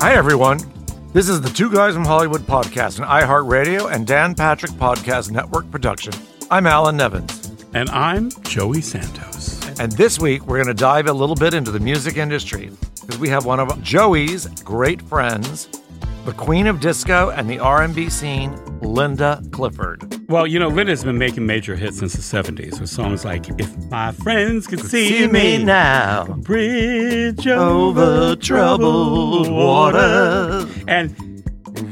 Hi, everyone. This is the Two Guys from Hollywood podcast, an iHeartRadio and Dan Patrick Podcast Network production. I'm Alan Nevins. And I'm Joey Santos. And this week, we're going to dive a little bit into the music industry because we have one of Joey's great friends, the queen of disco and the R&B scene, Linda Clifford. Well, you know, Linda's been making major hits since the 70s with songs like If My Friends Could, see, See me now, Bridge over troubled water, and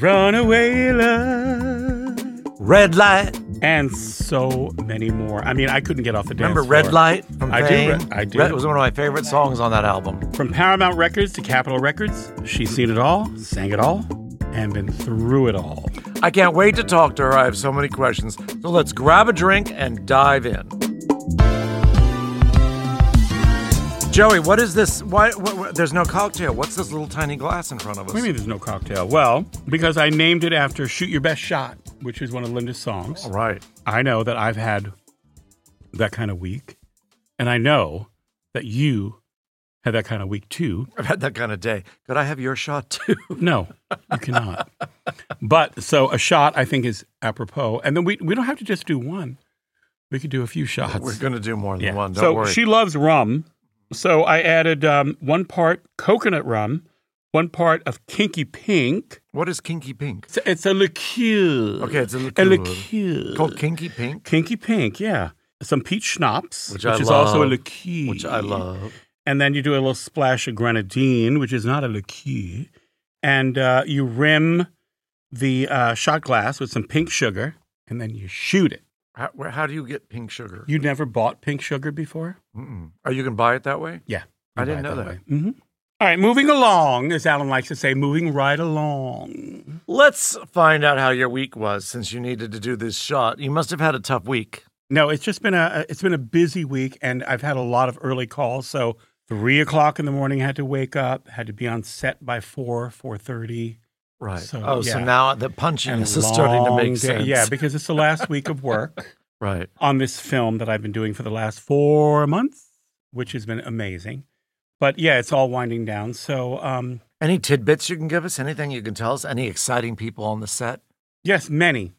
Runaway Love, red light. and so many more. I mean, I couldn't get off the dance Remember floor. Red Light from I do, Fame? Re- I do. Red was one of my favorite songs on that album. From Paramount Records to Capitol Records, she's seen it all, sang it all, and been through it all. I can't wait to talk to her. I have so many questions. So let's grab a drink and dive in. Joey, what is this? Why? What, what- there's no cocktail. What's this little tiny glass in front of us? What do you mean there's no cocktail? Well, because I named it after Shoot Your Best Shot, which is one of Linda's songs. All right. I know that I've had that kind of week, and I know that you had that kind of week too. I've had that kind of day. Could I have your shot too? No, you cannot. but so a shot, I think, is apropos. And then we, we don't have to just do one, we could do a few shots. We're going to do more than Yeah. one. Don't so worry. she loves rum. So I added um, one part coconut rum, one part of kinky pink. what is Kinky Pink? It's, it's a liqueur. Okay, it's a liqueur. A liqueur. liqueur. Called Kinky Pink, Kinky pink, yeah. Some peach schnapps, Which which, I is also a love, liqueur. which I love. And then you do a little splash of grenadine, which is not a liqueur. And uh, you rim the uh, shot glass with some pink sugar, and then you shoot it. How, how do you get pink sugar? You never bought pink sugar before? Mm-mm. Oh, you can buy it that way? Yeah. I didn't know that. hmm All right, moving along, as Alan likes to say, moving right along. Let's find out how your week was since you needed to do this shot. You must have had a tough week. No, it's just been a it's been a busy week, and I've had a lot of early calls. So three o'clock in the morning, had to wake up, had to be on set by four four thirty. Right. So, oh, so now the punchiness is starting to long make day- sense. Yeah, because it's the last week of work right. on this film that I've been doing for the last four months, which has been amazing. But yeah, it's all winding down. So um, Any tidbits you can give us? Anything you can tell us? Any exciting people on the set? yes, many,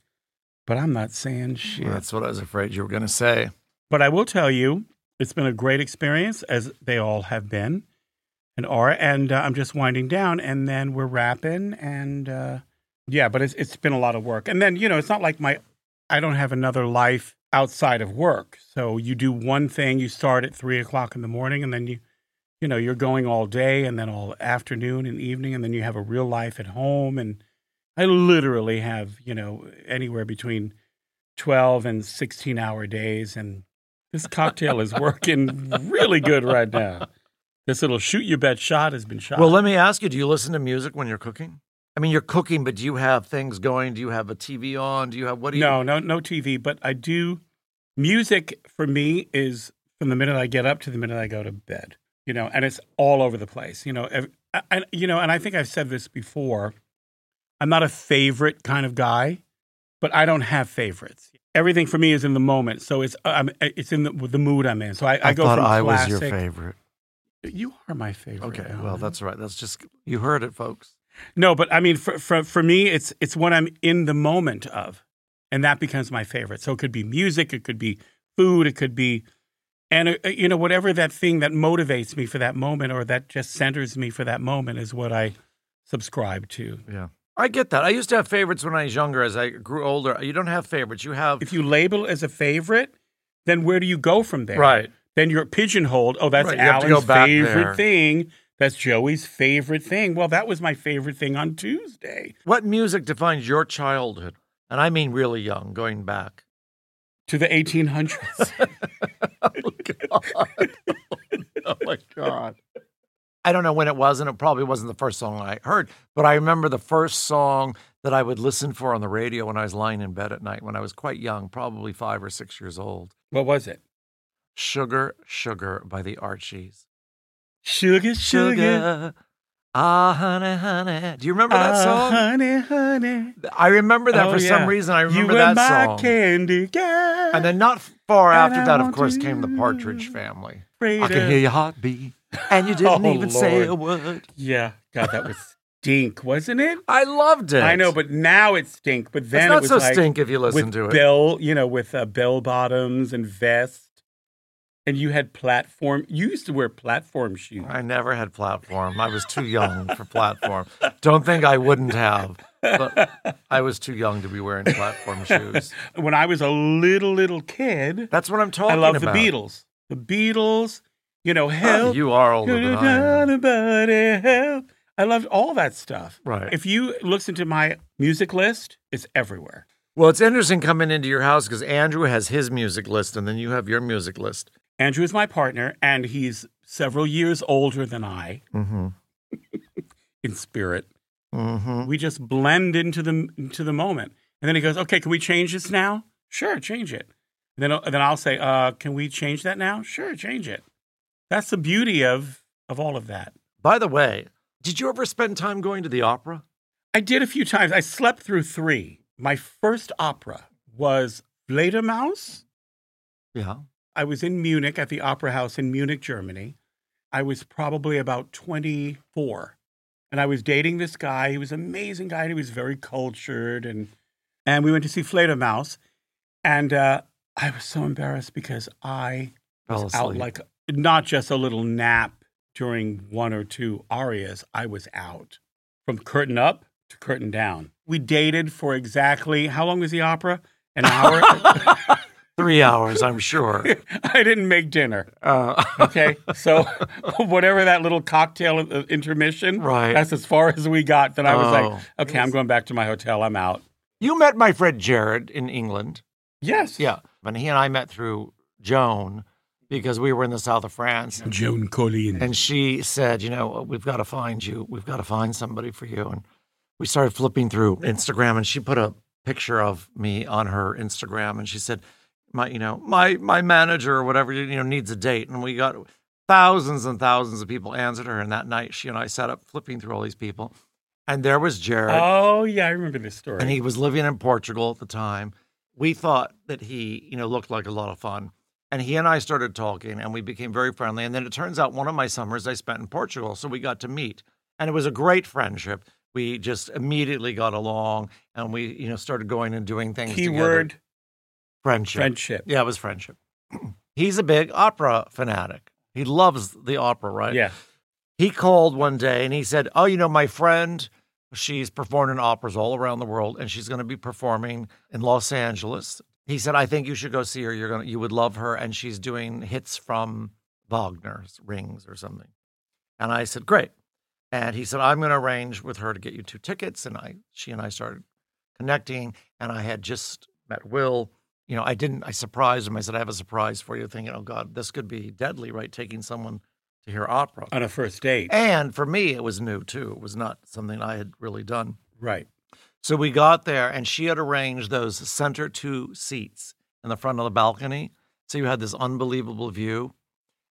but I'm not saying shit. That's what I was afraid you were going to say. But I will tell you, it's been a great experience, as they all have been and are. And uh, I'm just winding down, and then we're wrapping, and uh, yeah. But it's it's been a lot of work, and then you know, it's not like my I don't have another life outside of work. So you do one thing, you start at three o'clock in the morning, and then you you know you're going all day, and then all afternoon and evening, and then you have a real life at home, and I literally have you know anywhere between 12 and 16 hour days. And this cocktail is working really good right now. This little shoot your bet shot has been shot. Well, let me ask you do you listen to music when you're cooking? I mean, you're cooking, but do you have things going? Do you have a TV on? Do you have what do you no, no, no TV, but I do. Music for me is from the minute I get up to the minute I go to bed, you know, and it's all over the place, you know. ev- I, I- you know, and I think I've said this before. I'm not a favorite kind of guy, but I don't have favorites. Everything for me is in the moment, so it's uh, I'm, uh, it's in the, the mood I'm in. So I, I, I, go thought from I was your favorite. You are my favorite. Okay, well, that's right. That's just you heard it, folks. no, but I mean, for, for for me, it's it's what I'm in the moment of, and that becomes my favorite. So it could be music, it could be food, it could be, and uh, uh you know, whatever that thing that motivates me for that moment or that just centers me for that moment is what I subscribe to. Yeah, I get that. I used to have favorites when I was younger. As I grew older, you don't have favorites. You have If you label as a favorite, then where do you go from there? right. Then you're pigeonholed. Oh, that's Right, you have to Alan's favorite there. thing. That's Joey's favorite thing. Well, that was my favorite thing on Tuesday. What music defines your childhood? And I mean really young, going back. To the 1800s. oh, God. oh my God. I don't know when it was, and it probably wasn't the first song I heard, but I remember the first song that I would listen for on the radio when I was lying in bed at night when I was quite young, probably five or six years old. What was it? Sugar, Sugar by the Archies. Sugar, sugar. Ah, honey, honey. Do you remember that ah, song? honey, honey. I remember that Oh, for some reason. I remember you that my song. candy girl. And then not far And after I that, of course, came the Partridge Family. Afraid I can hear your heartbeat, and you didn't Oh, even say a word. Yeah, God, that was stink, wasn't it? I loved it. I know, but now it's stink. But then it's it was so like stink if you listen with to it. bell, you know, with uh, bell bottoms and vest, and you had platform. You used to wear platform shoes. I never had platform. I was too young for platform. Don't think I wouldn't have, but I was too young to be wearing platform shoes. When I was a little little kid, That's what I'm talking about. I love the Beatles. The Beatles, you know, Oh, help. you are older than I am. Help. I loved all that stuff. Right. If you listen to my music list, it's everywhere. Well, it's interesting coming into your house because Andrew has his music list, and then you have your music list. Andrew is my partner, and he's several years older than I Mm-hmm. in spirit. Mm-hmm. We just blend into the into the moment. And then he goes, "Okay, can we change this now?" Sure, change it. And then then I'll say, uh, "Can we change that now?" Sure, change it. That's the beauty of of all of that. By the way, did you ever spend time going to the opera? I did a few times. I slept through three. My first opera was Fledermaus. Yeah. I was in Munich at the Opera House in Munich, Germany. I was probably about 24. And I was dating this guy. He was an amazing guy. He was very cultured. And, and we went to see Fledermaus. And uh, I was so embarrassed because I was out like not just a little nap during one or two arias. I was out from curtain up to curtain down. We dated for exactly how long was the opera? An hour. Three hours, I'm sure. I didn't make dinner. Uh, Okay, so whatever that little cocktail intermission, Right. That's as far as we got. Then I was Oh. like, okay, I'm going back to my hotel. I'm out. you met my friend Jared in England. Yes. Yeah. And he and I met through Joan because we were in the south of France. Joan Collins. And she said, you know, we've got to find you. We've got to find somebody for you. And we started flipping through Instagram and she put a picture of me on her Instagram and she said, my, you know, my my manager or whatever, you know, needs a date. And we got thousands and thousands of people answered her. And that night she and I sat up flipping through all these people. And there was Jared. oh yeah, I remember this story. and he was living in Portugal at the time. We thought that he, you know, looked like a lot of fun. And he and I started talking and we became very friendly. And then it turns out one of my summers I spent in Portugal. So we got to meet. And it was a great friendship. We just immediately got along and we, you know, started going and doing things together. Keyword friendship. friendship. Yeah, it was friendship. He's a big opera fanatic. He loves the opera, right? Yeah. He called one day and he said, Oh, you know, my friend, she's performed in operas all around the world and she's going to be performing in Los Angeles. He said, I think you should go see her. You're to, you would love her. And she's doing hits from Wagner's Rings or something. And I said, Great. And he said, I'm going to arrange with her to get you two tickets. And I, she and I started connecting. And I had just met Will. You know, I didn't, I surprised him. I said, I have a surprise for you, thinking, oh God, this could be deadly, right? Taking someone to hear opera. On a first date. And for me, it was new too. It was not something I had really done. right. So we got there, and she had arranged those center two seats in the front of the balcony. So you had this unbelievable view.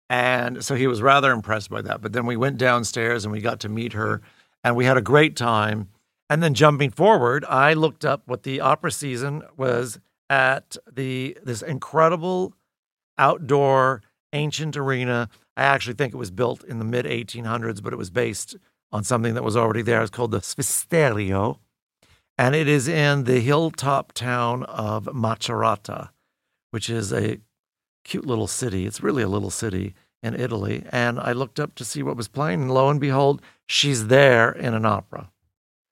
And so he was rather impressed by that. But then we went downstairs and we got to meet her, and we had a great time. And then jumping forward, I looked up what the opera season was at the this incredible outdoor ancient arena. I actually think it was built in the mid 1800s, but it was based on something that was already there. It's called the Sferisterio, and it is in the hilltop town of Macerata, which is a cute little city. It's really a little city in Italy. And I looked up to see what was playing, and lo and behold, she's there in an opera.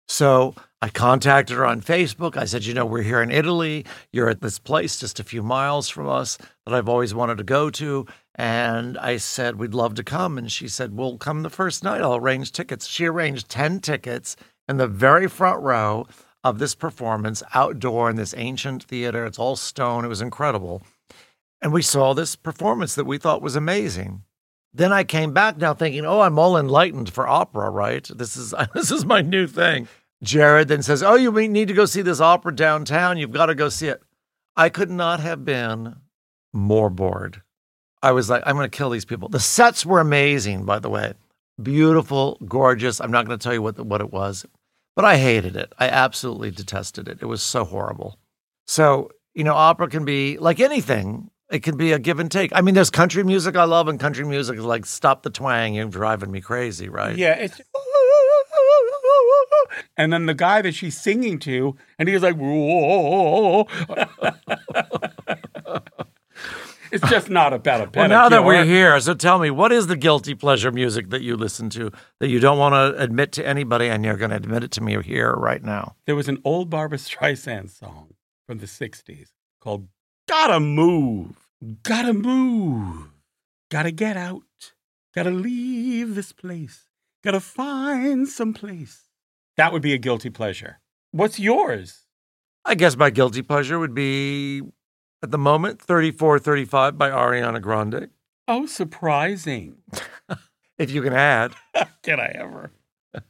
So I contacted her on Facebook. I said, You know, we're here in Italy. You're at this place just a few miles from us that I've always wanted to go to. And I said, We'd love to come. And she said, Well, come the first night. I'll arrange tickets. She arranged 10 tickets in the very front row of this performance outdoor in this ancient theater. It's all stone. It was incredible. And we saw this performance that we thought was amazing. Then I came back now thinking, oh, I'm all enlightened for opera, right? This is this is my new thing. Jared then says, oh, you need to go see this opera downtown. You've got to go see it. I could not have been more bored. I was like, I'm going to kill these people. The sets were amazing, by the way. Beautiful, gorgeous. I'm not going to tell you what, the, what it was, but I hated it. I absolutely detested it. It was so horrible. So, you know, opera can be like anything, it can be a give and take. I mean, there's country music I love, and country music is like, stop the twang, you're driving me crazy, right? Yeah, it's. And then the guy that she's singing to, and he's like, Whoa. it's just not about a pedicure. Well, now that we're here, so tell me, what is the guilty pleasure music that you listen to that you don't want to admit to anybody, and you're going to admit it to me here right now? There was an old Barbra Streisand song from the 60s called Gotta Move. Gotta move. Gotta get out. Gotta leave this place. Gotta find some place. That would be a guilty pleasure. What's yours? I guess my guilty pleasure would be at the moment 3435 by Ariana Grande. Oh, surprising. if you can add. can I ever?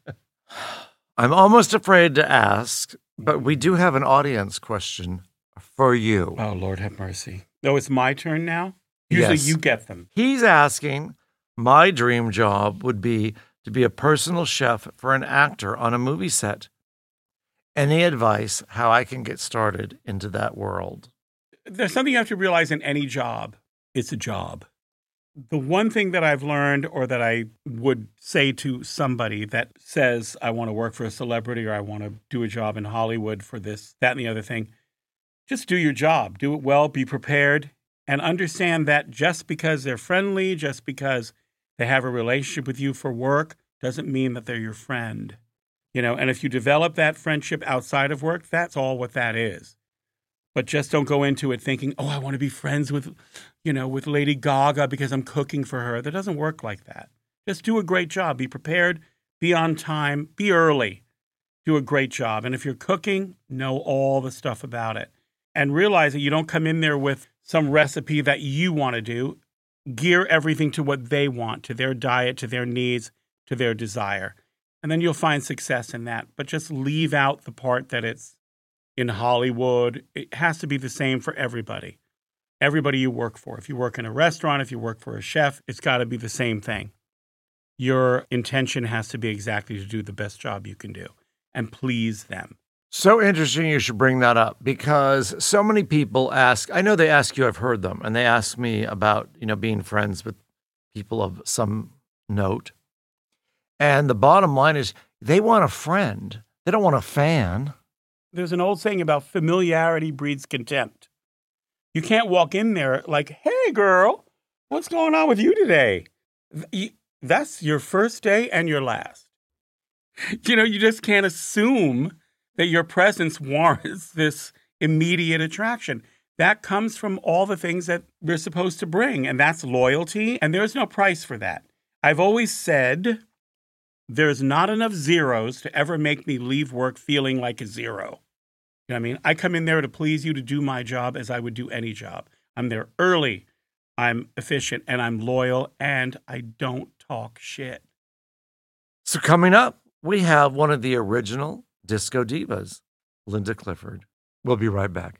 I'm almost afraid to ask, but we do have an audience question for you. Oh, Lord have mercy. No, it's my turn now? Usually Yes. you get them. He's asking, my dream job would be to be a personal chef for an actor on a movie set. Any advice how I can get started into that world? There's something you have to realize in any job it's a job. The one thing that I've learned, or that I would say to somebody that says, I want to work for a celebrity or I want to do a job in Hollywood for this, that, and the other thing, just do your job. Do it well, be prepared, and understand that just because they're friendly, just because they have a relationship with you for work, doesn't mean that they're your friend. You know, and if you develop that friendship outside of work, that's all what that is. But just don't go into it thinking, "Oh, I want to be friends with, you know, with Lady Gaga because I'm cooking for her." That doesn't work like that. Just do a great job. Be prepared, be on time, be early. Do a great job. And if you're cooking, know all the stuff about it. And realize that you don't come in there with some recipe that you want to do. Gear everything to what they want, to their diet, to their needs, to their desire. And then you'll find success in that. But just leave out the part that it's in Hollywood. It has to be the same for everybody. Everybody you work for. If you work in a restaurant, if you work for a chef, it's got to be the same thing. Your intention has to be exactly to do the best job you can do and please them. So interesting you should bring that up because so many people ask, I know they ask you, I've heard them, and they ask me about, you know, being friends with people of some note. And the bottom line is they want a friend. They don't want a fan. There's an old saying about familiarity breeds contempt. You can't walk in there like, hey, girl, what's going on with you today? That's your first day and your last. You know, you just can't assume that your presence warrants this immediate attraction. That comes from all the things that we're supposed to bring, and that's loyalty, and there's no price for that. I've always said there's not enough zeros to ever make me leave work feeling like a zero. You know what I mean? I come in there to please you to do my job as I would do any job. I'm there early, I'm efficient, and I'm loyal, and I don't talk shit. So coming up, we have one of the original disco divas, Linda Clifford. We'll be right back.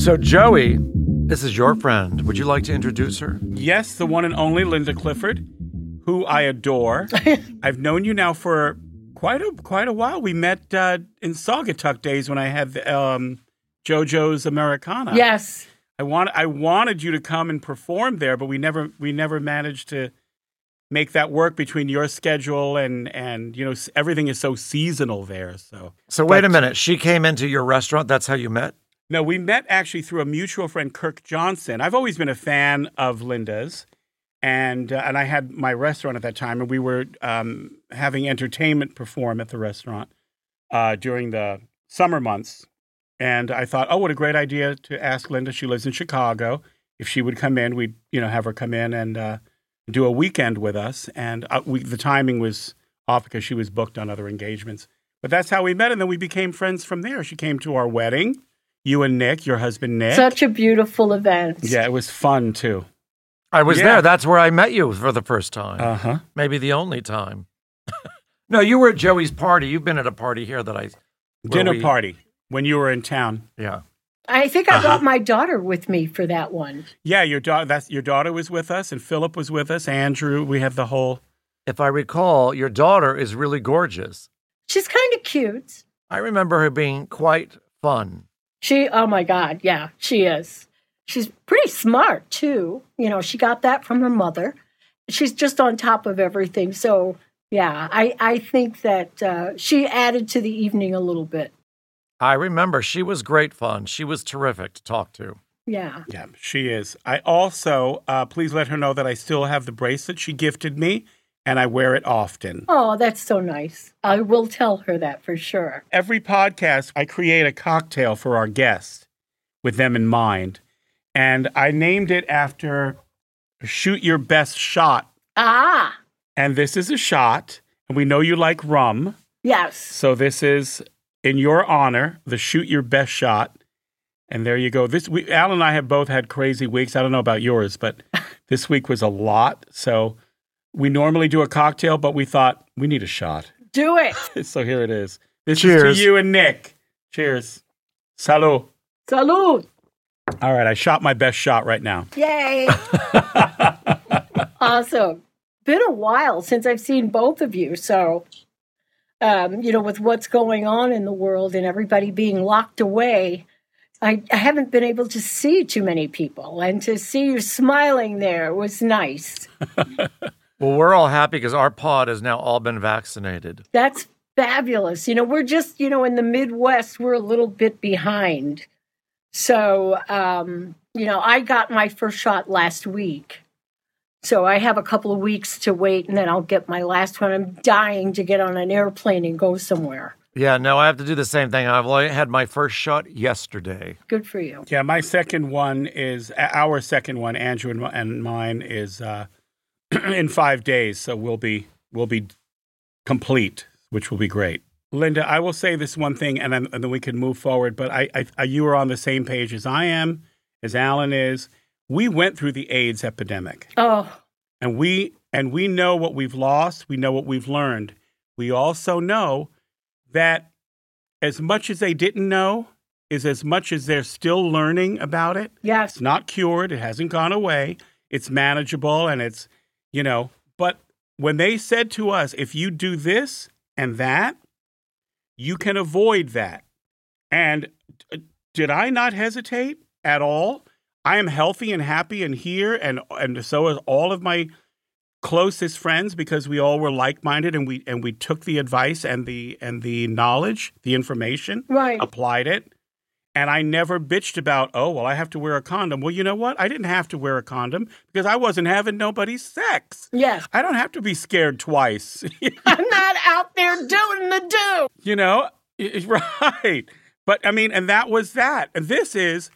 So, Joey, this is your friend. Would you like to introduce her? Yes, the one and only Linda Clifford, who I adore. I've known you now for quite a quite a while. We met uh, in Saugatuck days when I had um, JoJo's Americana. Yes. I want I wanted you to come and perform there, but we never we never managed to make that work between your schedule and and you know everything is so seasonal there. So So, wait a minute. She came into your restaurant. That's how you met? No, we met actually through a mutual friend, Kirk Johnson. I've always been a fan of Linda's, and uh, and I had my restaurant at that time, and we were um, having entertainment perform at the restaurant uh, during the summer months. And I thought, oh, what a great idea to ask Linda. She lives in Chicago. If she would come in, we'd you know have her come in and uh, do a weekend with us. And uh, we, the timing was off because she was booked on other engagements. But that's how we met, and then we became friends from there. She came to our wedding. You and Nick, your husband Nick. Such a beautiful event. yeah, it was fun too. I was Yeah. there. That's where I met you for the first time. Uh huh. Maybe the only time. no, you were at Joey's party. You've been at a party here that I. Dinner we- party when you were in town. Yeah. I think I Uh-huh. brought my daughter with me for that one. Yeah, your daughter. That's your daughter was with us, and Philip was with us. Andrew, we have the whole. If I recall, your daughter is really gorgeous. She's kind of cute. I remember her being quite fun. She, oh my God, yeah, she is. She's pretty smart too. You know, she got that from her mother. She's just on top of everything. So, yeah, I, I think that uh, she added to the evening a little bit. I remember she was great fun. She was terrific to talk to. Yeah. Yeah, she is. I also uh, please let her know that I still have the bracelet she gifted me, and I wear it often. Oh, that's so nice. I will tell her that for sure. Every podcast, I create a cocktail for our guests with them in mind, and I named it after "Shoot Your Best Shot." Ah, And this is a shot, and we know you like rum. yes. So this is in your honor, the shoot your best shot. And there you go. This we Al and I have both had crazy weeks. I don't know about yours, but this week was a lot. So we normally do a cocktail, but we thought we need a shot. Do it. So here it is. This is Cheers. to you and Nick. Cheers. Salud. Salud. All right, I shot my best shot right now. Yay. awesome. Been a while since I've seen both of you. So, um, you know, with what's going on in the world and everybody being locked away, I, I haven't been able to see too many people. And to see you smiling there was nice. Well, we're all happy because our pod has now all been vaccinated. That's fabulous. You know, we're just, you know, in the Midwest, we're a little bit behind. So, um, you know, I got my first shot last week. So I have a couple of weeks to wait and then I'll get my last one. I'm dying to get on an airplane and go somewhere. Yeah, no, I have to do the same thing. I've only had my first shot yesterday. Good for you. Yeah, my second one is our second one, Andrew and, and mine is uh, in five days, so we'll be we'll be complete, which will be great. Linda, I will say this one thing, and then, and then we can move forward. But I, I, I, you are on the same page as I am, as Alan is. We went through the AIDS epidemic, Oh, and we and we know what we've lost. We know what we've learned. We also know that as much as they didn't know is as much as they're still learning about it. yes. It's not cured. It hasn't gone away. It's manageable and it's, you know, but when they said to us, if you do this and that, you can avoid that. And did I not hesitate at all? I am healthy and happy and here and and so is all of my closest friends because we all were like-minded and we and we took the advice and the and the knowledge, the information Right. applied it. And I never bitched about, oh, well, I have to wear a condom. Well, you know what? I didn't have to wear a condom because I wasn't having nobody's sex. Yes. I don't have to be scared twice. I'm not out there doing the do. you know? Right. But I mean, and that was that. And this is,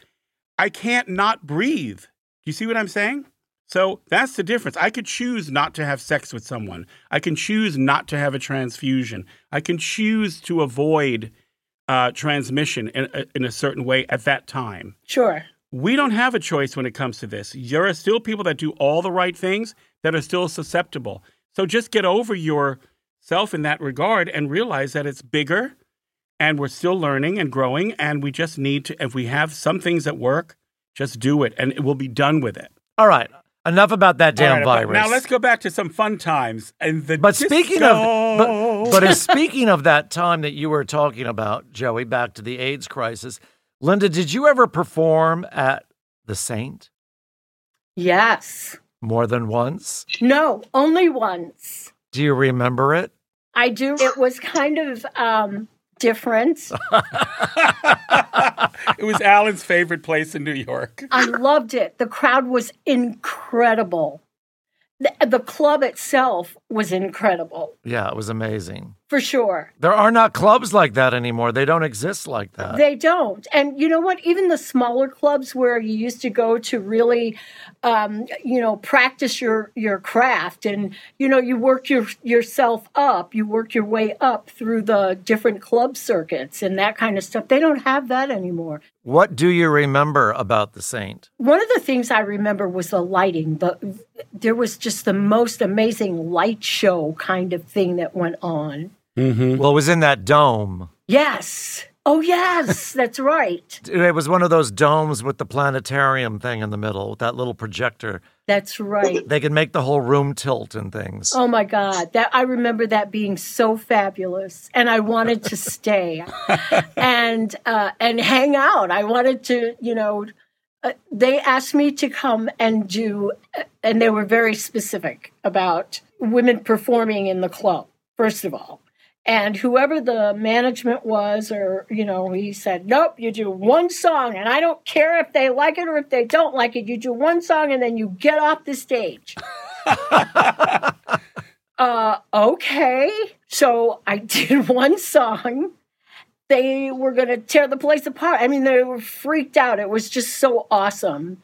I can't not breathe. You see what I'm saying? So that's the difference. I could choose not to have sex with someone. I can choose not to have a transfusion. I can choose to avoid uh, transmission in, a- in a certain way at that time. Sure. We don't have a choice when it comes to this. There are still people that do all the right things that are still susceptible. So just get over yourself in that regard and realize that it's bigger and we're still learning and growing. And we just need to, if we have some things that work, just do it and it will be done with it. All right, enough about that damn All right, but virus. Now let's go back to some fun times. And the But speaking of, but, disco. but as speaking of that time that you were talking about, Joey, back to the AIDS crisis, Linda, did you ever perform at the Saint Yes. more than once? No, only once. Do you remember it? I do. It was kind of um, different. it was Alan's favorite place in New York. I loved it. The crowd was incredible. The, the club itself was incredible, Yeah, it was amazing. For sure. There are not clubs like that anymore. They don't exist like that. They don't. And you know what? Even the smaller clubs where you used to go to really, um, you know, practice your, your craft and, you know, you work your, yourself up, you work your way up through the different club circuits and that kind of stuff. They don't have that anymore. what do you remember about the Saint? One of the things I remember was the lighting. The, there was just the most amazing light show kind of thing that went on. Mm-hmm. Well, it was in that dome. Yes. Oh, yes, that's right. It was one of those domes with the planetarium thing in the middle, with that little projector. That's right. They could make the whole room tilt and things. Oh my God, that I remember that being so fabulous, and I wanted to stay and uh, and hang out. I wanted to, you know. Uh, they asked me to come and do, and they were very specific about women performing in the club. First of all, and whoever the management was, or you know, he said, "Nope, you do one song, and I don't care if they like it or if they don't like it. You do one song, and then you get off the stage." uh, okay. So I did one song. They were going to tear the place apart. I mean, they were freaked out. It was just so awesome.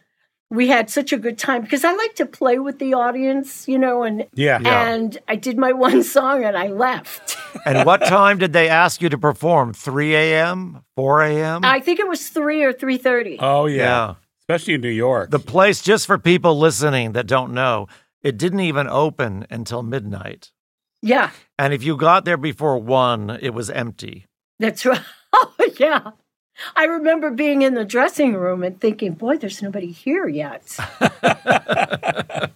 We had such a good time because I like to play with the audience, you know, and Yeah. and I did my one song and I left. And what time did they ask you to perform? 3 a.m., 4 a.m.? I think it was three or three thirty. Oh yeah. Yeah. Especially in New York. The place, just for people listening that don't know, it didn't even open until midnight. yeah, And if you got there before one, it was empty. that's right. Oh yeah, I remember being in the dressing room and thinking, "Boy, there's nobody here yet."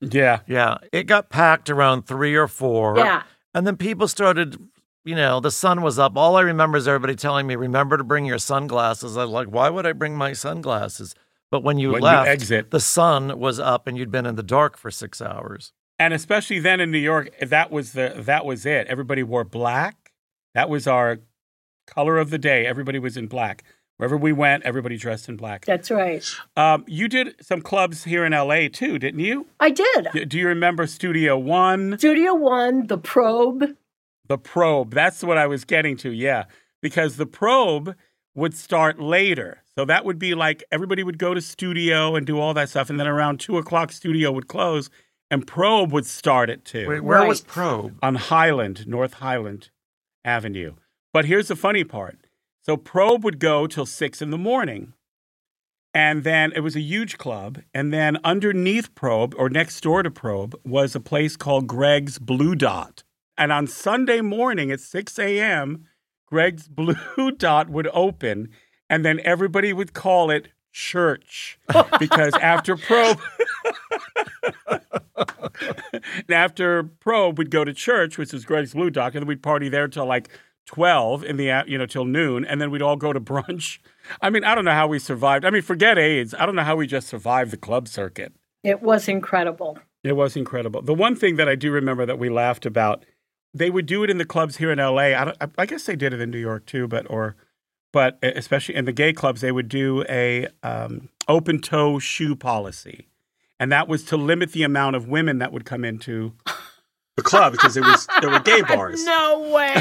yeah. Yeah. It got packed around three or four. yeah, And then people started, you know, the sun was up. All I remember is everybody telling me, remember to bring your sunglasses. I was like, why would I bring my sunglasses? But when you When you left, exit. the sun was up and you'd been in the dark for six hours. And especially then in New York, that was the that was it. Everybody wore black. That was our color of the day. Everybody was in black. Wherever we went, everybody dressed in black. that's right. Um, you did some clubs here in LA too, didn't you? I did. D- Do you remember Studio One, Studio One, The Probe. the Probe? That's what I was getting to. Yeah, because the Probe would start later, so that would be like everybody would go to studio and do all that stuff, and then around two o'clock, studio would close, and Probe would start at two. Wait, where was Probe? on Highland, North Highland Avenue. But here's the funny part. So Probe would go till six in the morning. And then it was a huge club. And then underneath Probe, or next door to Probe, was a place called Greg's Blue Dot. And on Sunday morning at 6 a.m., Greg's Blue Dot would open. And then everybody would call it church because after Probe. And after probe, we'd go to church, which is Greg's Blue Dot, and then we'd party there till like twelve in the you know till noon, and then we'd all go to brunch. I mean, I don't know how we survived. I mean, forget AIDS. I don't know how we just survived the club circuit. It was incredible. It was incredible. The one thing that I do remember that we laughed about, they would do it in the clubs here in LA. I, don't, I- I guess they did it in New York too, but or, but especially in the gay clubs, they would do a um, open toe shoe policy, and that was to limit the amount of women that would come into the club because it was there were gay bars. No way.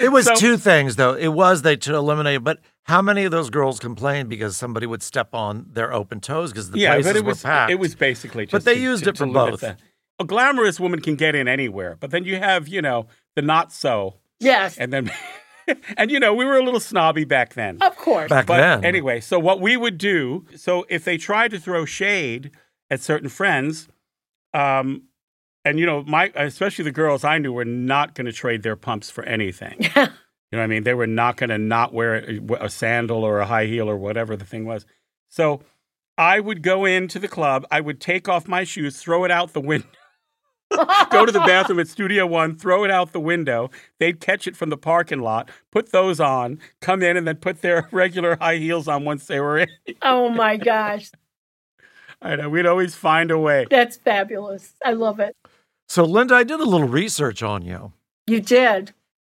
It was So- two things, though. It was they to eliminate, but how many of those girls complained because somebody would step on their open toes because the yeah, places but it was were packed? it was basically. Just But they to- used to- it for both. the- a glamorous woman can get in anywhere, but then you have you know the not so, yes, and then and you know we were a little snobby back then. of course. back But then. anyway, so what we would do, so if they tried to throw shade at certain friends, um, and you know, my especially the girls I knew were not going to trade their pumps for anything. you know what I mean? They were not going to not wear a, a sandal or a high heel or whatever the thing was. So I would go into the club, I would take off my shoes, throw it out the window. go to the bathroom at Studio One, throw it out the window. They'd catch it from the parking lot, put those on, come in, and then put their regular high heels on once they were in. oh my gosh, I know we'd always find a way. that's fabulous. I love it. So, Linda, I did a little research on you. You did.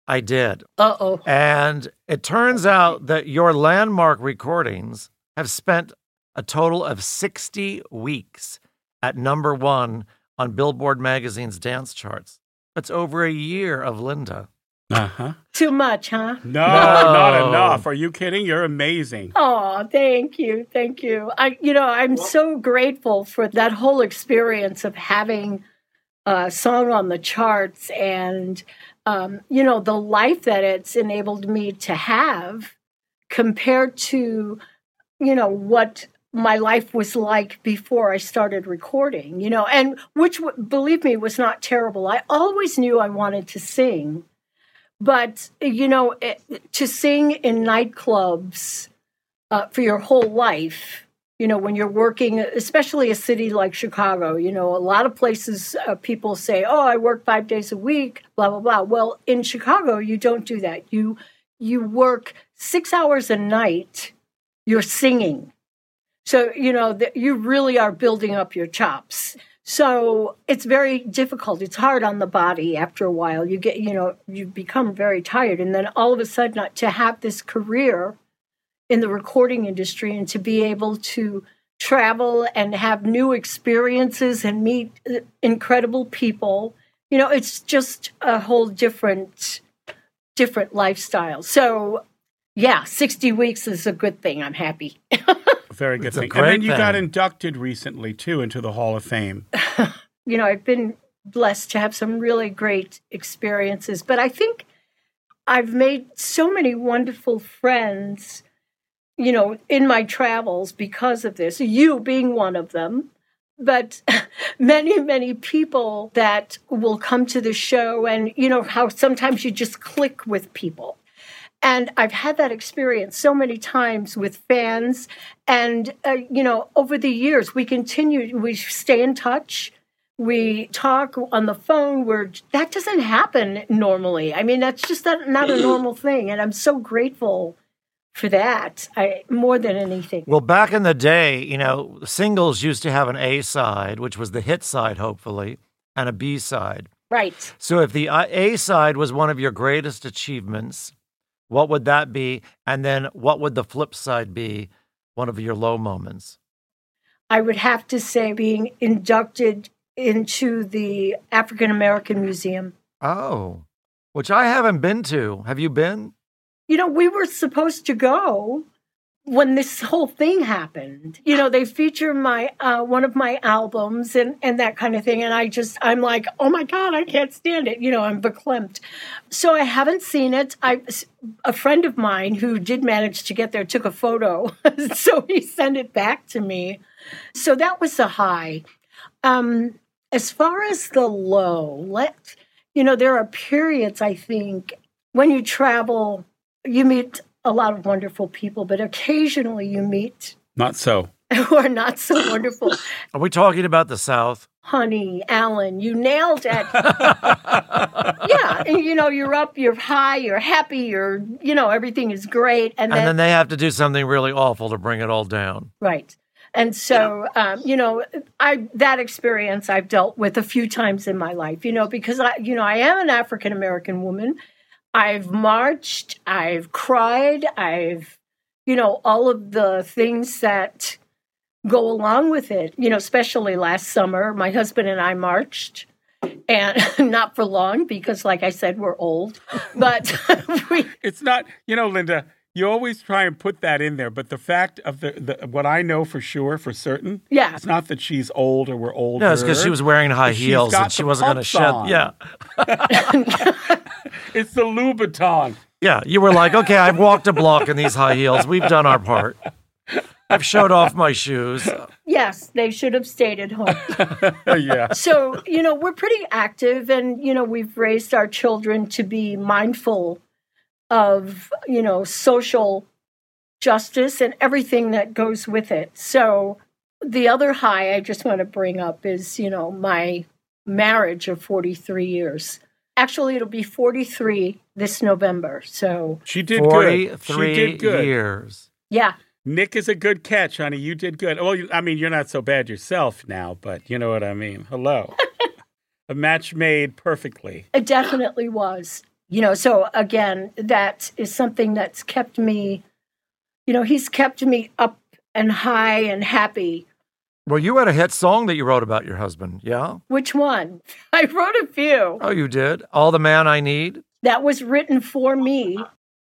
I did. Uh oh. And it turns out that your landmark recordings have spent a total of 60 weeks at number one on Billboard magazine's dance charts. That's over a year of Linda. Uh huh. Too much, huh? No, No. not enough. Are you kidding? You're amazing. Oh, thank you. Thank you. I you know, I'm so grateful for that whole experience of having a song on the charts and um, you know, the life that it's enabled me to have compared to you know what my life was like before I started recording, you know, and which believe me was not terrible. I always knew I wanted to sing. But you know, it, to sing in nightclubs uh, for your whole life, you know, when you're working, especially a city like Chicago, you know, a lot of places uh, people say, "Oh, I work five days a week," blah blah blah. Well, in Chicago, you don't do that. You you work six hours a night. You're singing, so you know that you really are building up your chops. So it's very difficult. It's hard on the body after a while. You get, you know, you become very tired. And then all of a sudden, to have this career in the recording industry and to be able to travel and have new experiences and meet uh, incredible people, you know, it's just a whole different, different lifestyle. So, yeah, 60 weeks is a good thing. I'm happy. Very good It's a thing. and then you got inducted recently too into the Hall of Fame. you know, I've been blessed to have some really great experiences, but I think I've made so many wonderful friends, you know, in my travels because of this, you being one of them. But many, many people that will come to the show, and you know, how sometimes you just click with people. And I've had that experience so many times with fans. And, uh, you know, over the years, we continue, we stay in touch. We talk on the phone where that doesn't happen normally. I mean, that's just not, not a normal thing. And I'm so grateful for that I, more than anything. Well, back in the day, you know, singles used to have an A side, which was the hit side, hopefully, and a B side. Right. So if the uh, A side was one of your greatest achievements, what would that be? And then what would the flip side be? One of your low moments. I would have to say being inducted into the African American Museum. Oh, which I haven't been to. Have you been? You know, we were supposed to go when this whole thing happened. You know, they feature my uh, one of my albums and and that kind of thing, and I just I'm like, oh my god, I can't stand it. You know, I'm verklempt. So I haven't seen it. I a friend of mine who did manage to get there took a photo, so he sent it back to me. So that was a high. Um, as far as the low, let you know, there are periods I think when you travel you meet a lot of wonderful people, but occasionally you meet Not so. who are not so wonderful. Are we talking about the South? Honey, Alan, you nailed it. yeah, and, you know, you're up, you're high, you're happy, you're, you know, everything is great, and, And then they have to do something really awful to bring it all down. right. And so, um, you know, I that experience I've dealt with a few times in my life. You know, because I, you know, I am an African American woman. I've marched, I've cried, I've, you know, all of the things that go along with it. You know, especially last summer, my husband and I marched, and not for long because, like I said, we're old. But we, It's not, you know, Linda, you always try and put that in there, but the fact of the, the what I know for sure, for certain, yeah, it's not that she's old or we're older. No, it's because she was wearing high heels and she wasn't going to shed. on. Yeah. It's the Louboutin. Yeah. You were like, okay, I've walked a block in these high heels. We've done our part. I've showed off my shoes. yes, they should have stayed at home. yeah. so you know we're pretty active and you know we've raised our children to be mindful of you know social justice and everything that goes with it so the other high i just want to bring up is you know my marriage of 43 years actually it'll be 43 this november so She did good. She did good. years. yeah Nick is a good catch, honey. You did good. Well, I mean, you're not so bad yourself now, but you know what I mean. Hello. a match made perfectly. it definitely was You know, so again, that is something that's kept me, you know, he's kept me up and high and happy. Well, you had a hit song that you wrote about your husband, yeah? Which one? I wrote a few. Oh, you did? All the Man I Need? That was written for me.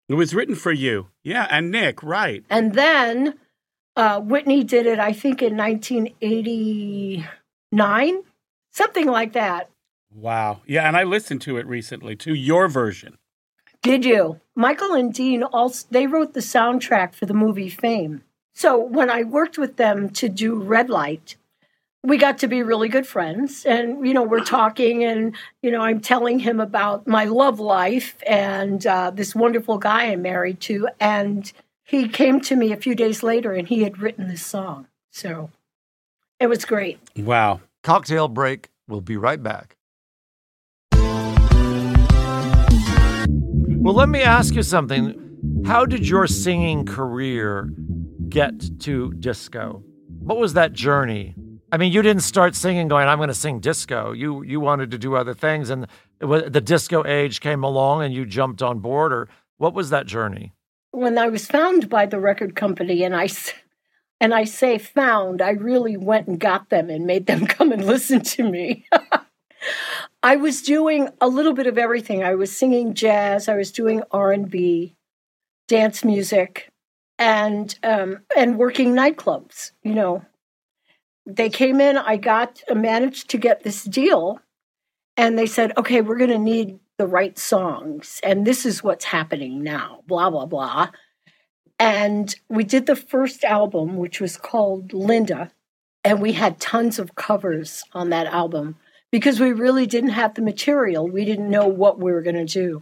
It was written for you. Yeah, and Nick, right. And then uh, Whitney did it, I think, in 1989, something like that. Wow. Yeah, and I listened to it recently, to your version. Did you? Michael and Dean also they wrote the soundtrack for the movie Fame. So when I worked with them to do Red Light, we got to be really good friends and you know we're talking and you know i'm telling him about my love life and uh, this wonderful guy i'm married to and he came to me a few days later and he had written this song so it was great Wow. Cocktail break. We'll be right back. Well, let me ask you something. How did your singing career get to disco? What was that journey? I mean, you didn't start singing going, I'm going to sing disco. You you wanted to do other things and was, the disco age came along and you jumped on board or what was that journey? when i was found by the record company and i and i say found i really went and got them and made them come and listen to me i was doing a little bit of everything. I was singing jazz i was doing r&b dance music and um, and working nightclubs you know. They came in i got managed to get this deal and they said okay we're going to need the right songs and this is what's happening now blah blah blah. And we did the first album which was called linda and we had tons of covers on that album because we really didn't have the material we didn't know what we were going to do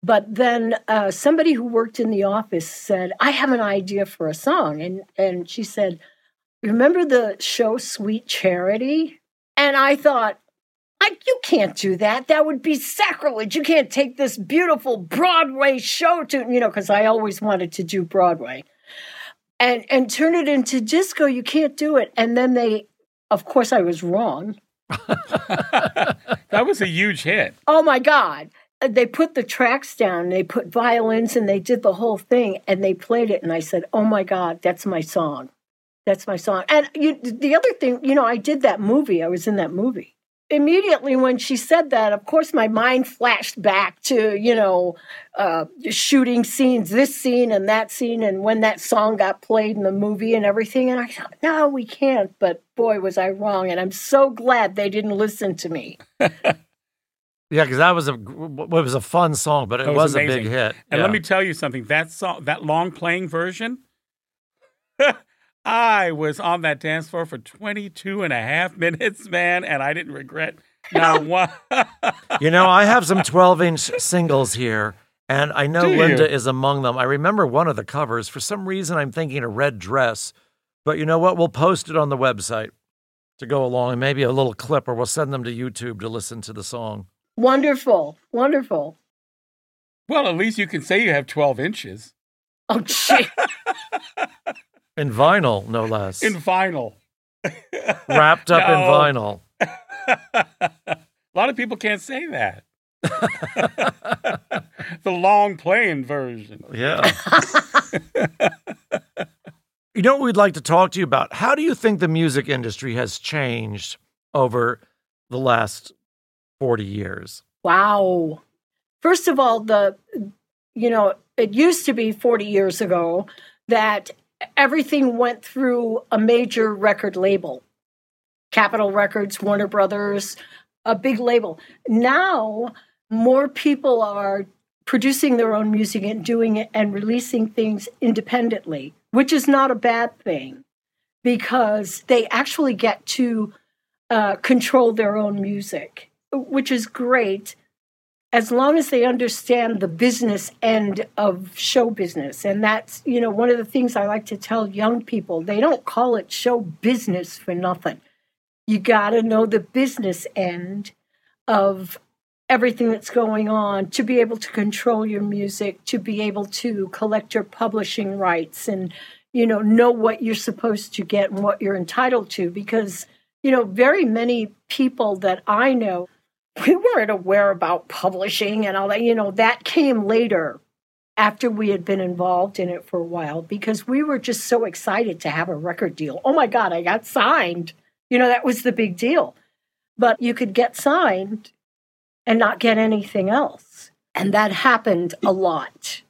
but then uh, somebody who worked in the office said i have an idea for a song and and she said remember the show sweet charity and i thought I, you can't do that. That would be sacrilege. You can't take this beautiful Broadway show to, you know, because I always wanted to do Broadway and and turn it into disco. You can't do it. And then they, of course, I was wrong. That was a huge hit. Oh my God. Uh, They put the tracks down, they put violins, and they did the whole thing, and they played it. And I said, Oh my God, that's my song. That's my song. And you, the other thing, you know, I did that movie. I was in that movie. Immediately when she said that, of course, my mind flashed back to, you know, uh, shooting scenes, this scene and that scene, and when that song got played in the movie and everything. And I thought, no, we can't. But boy, was I wrong. And I'm so glad they didn't listen to me. Yeah, because that was a it was a fun song, but it That was, was a big hit. And Yeah. let me tell you something. That song, that long playing version, I was on that dance floor for 22 and a half minutes, man, and I didn't regret not one. You know, I have some 12 inch singles here, and I know Do you? Linda is among them. I remember one of the covers. For some reason, I'm thinking a red dress, but you know what? We'll post it on the website to go along and maybe a little clip, or we'll send them to YouTube to listen to the song. Wonderful. Wonderful. well, at least you can say you have 12 inches Oh, gee. In vinyl, no less. in vinyl. Wrapped up in vinyl. a lot of people can't say that. the long playing version. Yeah. you know what we'd like to talk to you about? How do you think the music industry has changed over the last 40 years? Wow. First of all, the you know, it used to be 40 years ago that everything went through a major record label. Capitol Records, Warner Brothers, a big label. Now, more people are producing their own music and doing it and releasing things independently, which is not a bad thing because they actually get to uh, control their own music, which is great as long as they understand the business end of show business. And that's, you know, one of the things I like to tell young people they don't call it show business for nothing. You got to know the business end of everything that's going on to be able to control your music, to be able to collect your publishing rights and, you know, know what you're supposed to get and what you're entitled to. Because, you know, very many people that I know we weren't aware about publishing and all that. You know, that came later after we had been involved in it for a while because we were just so excited to have a record deal. Oh my God, I got signed. You know, that was the big deal. But you could get signed and not get anything else. And that happened a lot.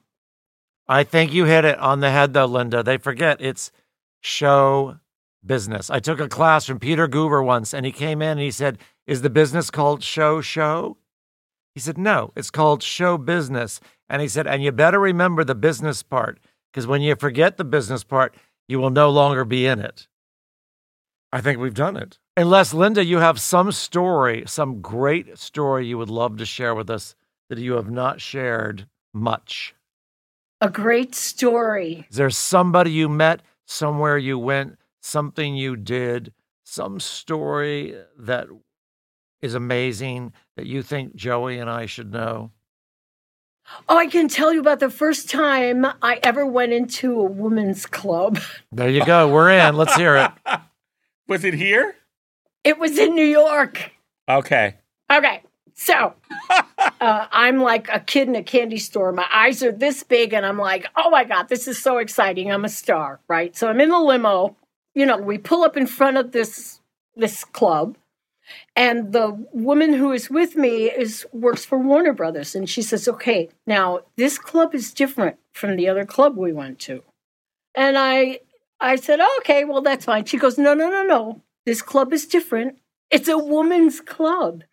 I think you hit it on the head, though, Linda. They forget it's show business. I took a class from Peter Guber once, and he came in and he said, Is the business called show show? He said, No, it's called show business. And he said, And you better remember the business part, because when you forget the business part, you will no longer be in it. I think we've done it. Unless, Linda, you have some story, some great story you would love to share with us that you have not shared much. A great story. Is there somebody you met, somewhere you went, something you did, some story that is amazing that you think Joey and I should know? Oh, I can tell you about the first time I ever went into a women's club. There you go. We're in. Let's hear it. Was it here? It was in New York. Okay. Okay. So uh, I'm like a kid in a candy store. My eyes are this big, and I'm like, oh my God, this is so exciting. I'm a star, right? So I'm in the limo. You know, we pull up in front of this this club, and the woman who is with me is works for Warner Brothers, and she says, "Okay, now this club is different from the other club we went to." And I I said, oh, "Okay, well that's fine." She goes, "No, no, no, no. This club is different. It's a woman's club."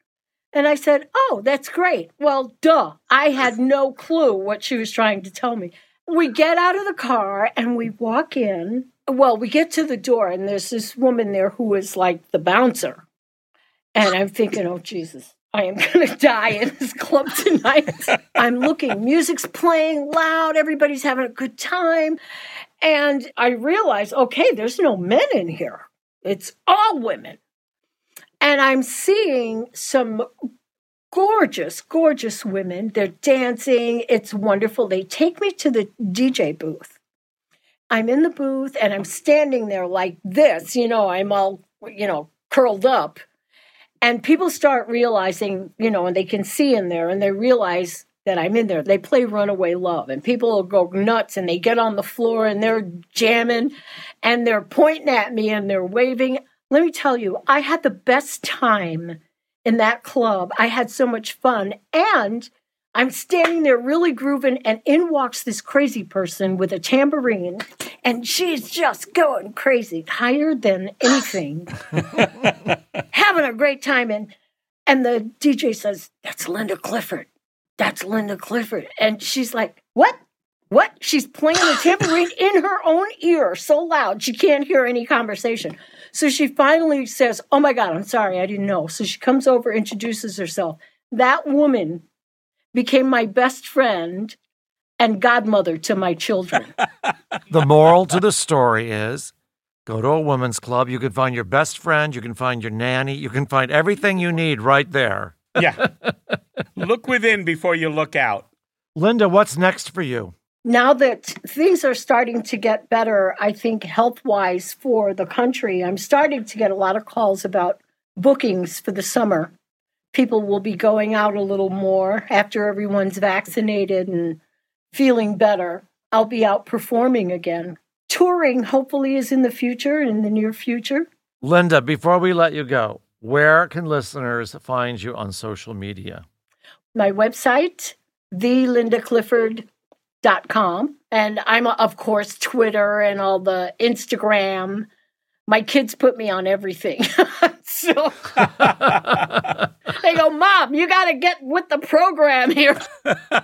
And I said, Oh, that's great. Well, duh. I had no clue what she was trying to tell me. We get out of the car and we walk in. Well, we get to the door, and there's this woman there who is like the bouncer. And I'm thinking, Oh, Jesus, I am going to die in this club tonight. I'm looking, music's playing loud, everybody's having a good time. And I realize, okay, there's no men in here, it's all women. And I'm seeing some gorgeous, gorgeous women. They're dancing. It's wonderful. They take me to the DJ booth. I'm in the booth and I'm standing there like this, you know, I'm all, you know, curled up. And people start realizing, you know, and they can see in there and they realize that I'm in there. They play Runaway Love and people will go nuts and they get on the floor and they're jamming and they're pointing at me and they're waving. Let me tell you, I had the best time in that club. I had so much fun. And I'm standing there really grooving, and in walks this crazy person with a tambourine, and she's just going crazy, higher than anything, having a great time. And, and the DJ says, That's Linda Clifford. That's Linda Clifford. And she's like, What? What? She's playing the tambourine in her own ear so loud she can't hear any conversation. So she finally says, Oh my God, I'm sorry, I didn't know. So she comes over, introduces herself. That woman became my best friend and godmother to my children. the moral to the story is go to a women's club. You can find your best friend, you can find your nanny, you can find everything you need right there. Yeah. look within before you look out. Linda, what's next for you? now that things are starting to get better, I think health wise for the country, I'm starting to get a lot of calls about bookings for the summer. People will be going out a little more after everyone's vaccinated and feeling better. I'll be out performing again. Touring hopefully is in the future, in the near future. Linda, before we let you go, where can listeners find you on social media? My website, the Linda Clifford dot com and i'm of course twitter and all the instagram my kids put me on everything. So they go mom you got to get with the program here.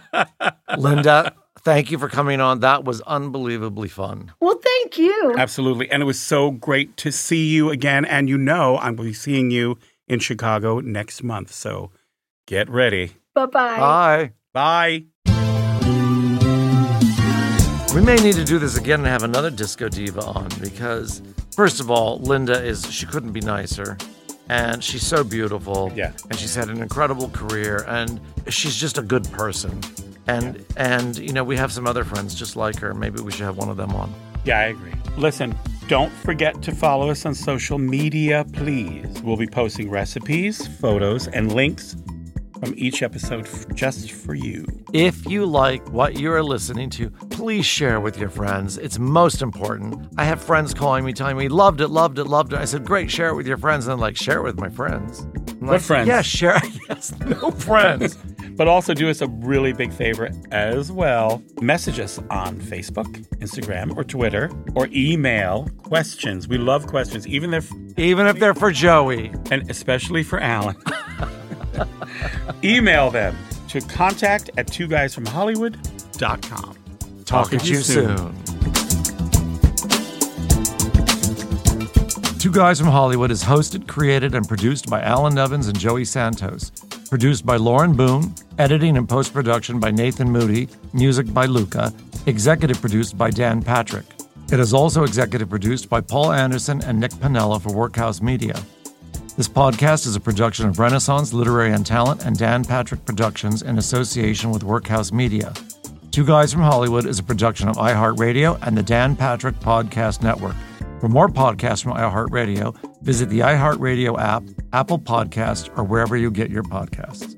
Linda thank you for coming on. That was unbelievably fun. Well thank you. Absolutely. And it was so great to see you again. And you know i'm going to be seeing you in chicago next month. So get ready. Bye-bye. Bye. Bye. We may need to do this again and have another disco diva on because, first of all, Linda is, she couldn't be nicer. And she's so beautiful. Yeah. And she's had an incredible career. And she's just a good person. And, and you know, we have some other friends just like her. Maybe we should have one of them on. Yeah, I agree. Listen, don't forget to follow us on social media, please. We'll be posting recipes, photos, and links from each episode just for you. If you like what you are listening to, please share with your friends. It's most important. I have friends calling me telling me, loved it, loved it, loved it. I said, great, share it with your friends. And I'm like, share it with my friends. I'm What like, friends? Yeah, share. Yes, no friends. But also do us a really big favor as well. Message us on Facebook, Instagram, or Twitter, or email questions. We love questions, even if, Even if they're for Joey. and especially for Alan. email them to contact at two guys from Hollywood.com. Talk to you soon. Two Guys from Hollywood is hosted, created, and produced by Alan Nevins and Joey Santos. Produced by Lauren Boone, editing and post production by Nathan Moody, music by Luca, executive produced by Dan Patrick. It is also executive produced by Paul Anderson and Nick Panella for Workhouse Media. This podcast is a production of Renaissance Literary and Talent and Dan Patrick Productions in association with Workhouse Media. Two Guys from Hollywood is a production of iHeartRadio and the Dan Patrick Podcast Network. For more podcasts from iHeartRadio, visit the iHeartRadio app, Apple Podcast, or wherever you get your podcasts.